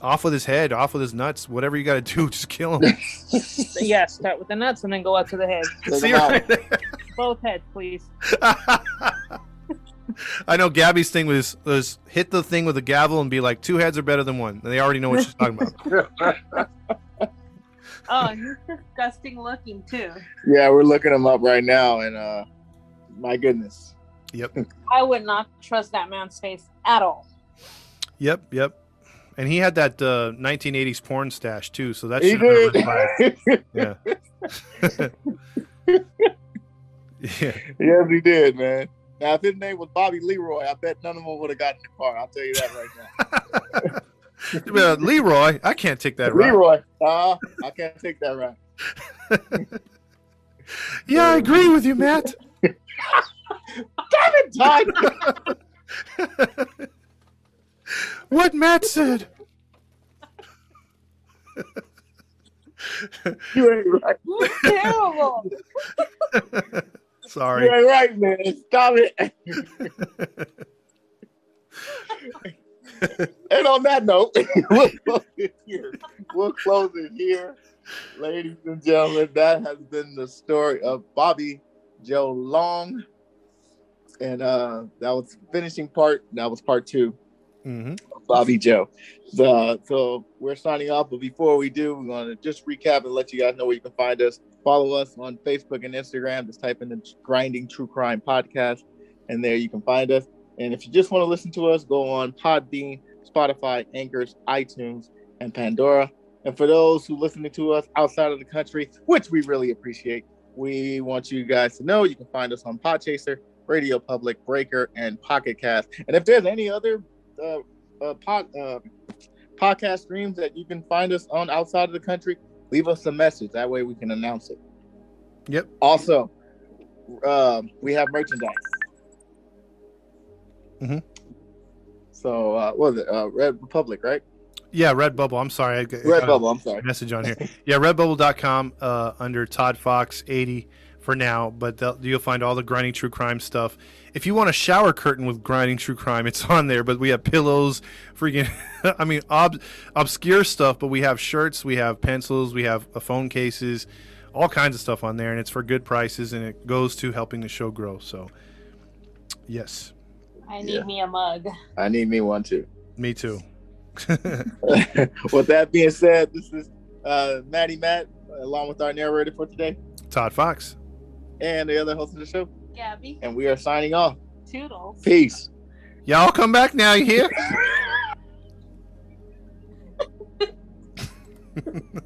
off with his head, off with his nuts, whatever you got to do, just kill him. yeah, start with the nuts and then go out to the head. See right there? Both heads, please. I know Gabby's thing was was hit the thing with a gavel and be like, two heads are better than one. And they already know what she's talking about. Oh, he's disgusting looking too. Yeah, we're looking him up right now, and uh, my goodness. Yep, I would not trust that man's face at all. yep, yep. And he had that uh, 1980s porn stash too, so that should have been did. red flag. Yeah. yeah. yes, he did, man. Now, if his name was Bobby Leroy, I bet none of them would have gotten in the car. I'll tell you that right now. Well, Leroy, I can't take that right. Leroy, uh, I can't take that right. Yeah, I agree with you, Matt. Damn it, Todd! What Matt said. You ain't right. Terrible. Sorry. You ain't right, man. Stop it. and on that note, we'll close it here. We'll close it here. Ladies and gentlemen, that has been the story of Bobby Joe Long. And uh that was finishing part. That was part two. Hmm Bobby Joe. So we're signing off, but before we do, we're going to just recap and let you guys know where you can find us. Follow us on Facebook and Instagram. Just type in the Grinding True Crime Podcast, and there you can find us. And if you just want to listen to us, go on Podbean, Spotify, Anchors, iTunes, and Pandora. And for those who listening to us outside of the country, which we really appreciate, we want you guys to know you can find us on Podchaser, Radio Public, Breaker, and Pocket Cast. And if there's any other uh, uh, pod, uh, podcast streams that you can find us on outside of the country, leave us a message. That way we can announce it. Yep. Also, um, we have merchandise. Mm-hmm. So, uh, what was it? Uh, Red Republic, right? Yeah, Redbubble. I'm sorry. I got- Red got a Bubble. I'm sorry. Message on here. Yeah, redbubble.com uh, under Todd Fox 80 for now, but you'll find all the grinding true crime stuff. If you want a shower curtain with grinding true crime, it's on there. But we have pillows, freaking, I mean, ob- obscure stuff. But we have shirts, we have pencils, we have uh, phone cases, all kinds of stuff on there, and it's for good prices, and it goes to helping the show grow. So, yes, I need Yeah. me a mug. I need me one too. me too. with that being said, this is uh, Maddie Matt, along with our narrator for today, Todd Fox and the other host of the show, Gabby. And we are signing off. Toodles. Peace. Y'all come back now, you hear?